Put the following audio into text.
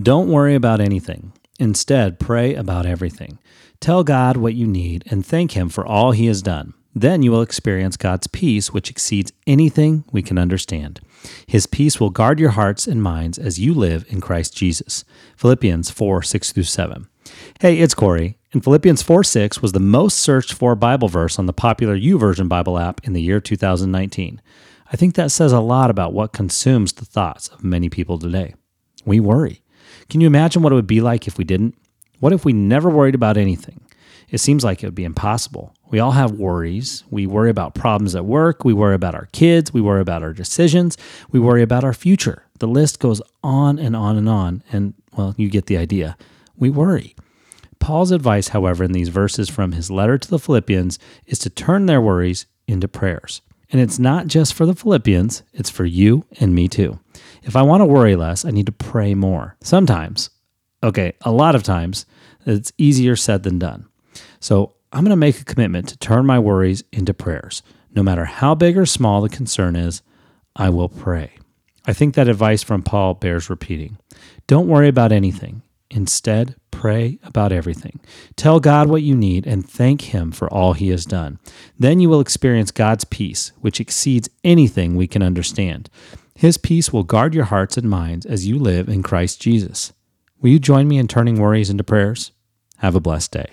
Don't worry about anything. Instead, pray about everything. Tell God what you need and thank Him for all He has done. Then you will experience God's peace, which exceeds anything we can understand. His peace will guard your hearts and minds as you live in Christ Jesus. Philippians 4 6 through 7. Hey, it's Corey. And Philippians 4 6 was the most searched for Bible verse on the popular YouVersion Bible app in the year 2019. I think that says a lot about what consumes the thoughts of many people today. We worry. Can you imagine what it would be like if we didn't? What if we never worried about anything? It seems like it would be impossible. We all have worries. We worry about problems at work. We worry about our kids. We worry about our decisions. We worry about our future. The list goes on and on and on. And, well, you get the idea. We worry. Paul's advice, however, in these verses from his letter to the Philippians is to turn their worries into prayers. And it's not just for the Philippians, it's for you and me too. If I want to worry less, I need to pray more. Sometimes, okay, a lot of times, it's easier said than done. So I'm going to make a commitment to turn my worries into prayers. No matter how big or small the concern is, I will pray. I think that advice from Paul bears repeating. Don't worry about anything. Instead, pray about everything. Tell God what you need and thank Him for all He has done. Then you will experience God's peace, which exceeds anything we can understand. His peace will guard your hearts and minds as you live in Christ Jesus. Will you join me in turning worries into prayers? Have a blessed day.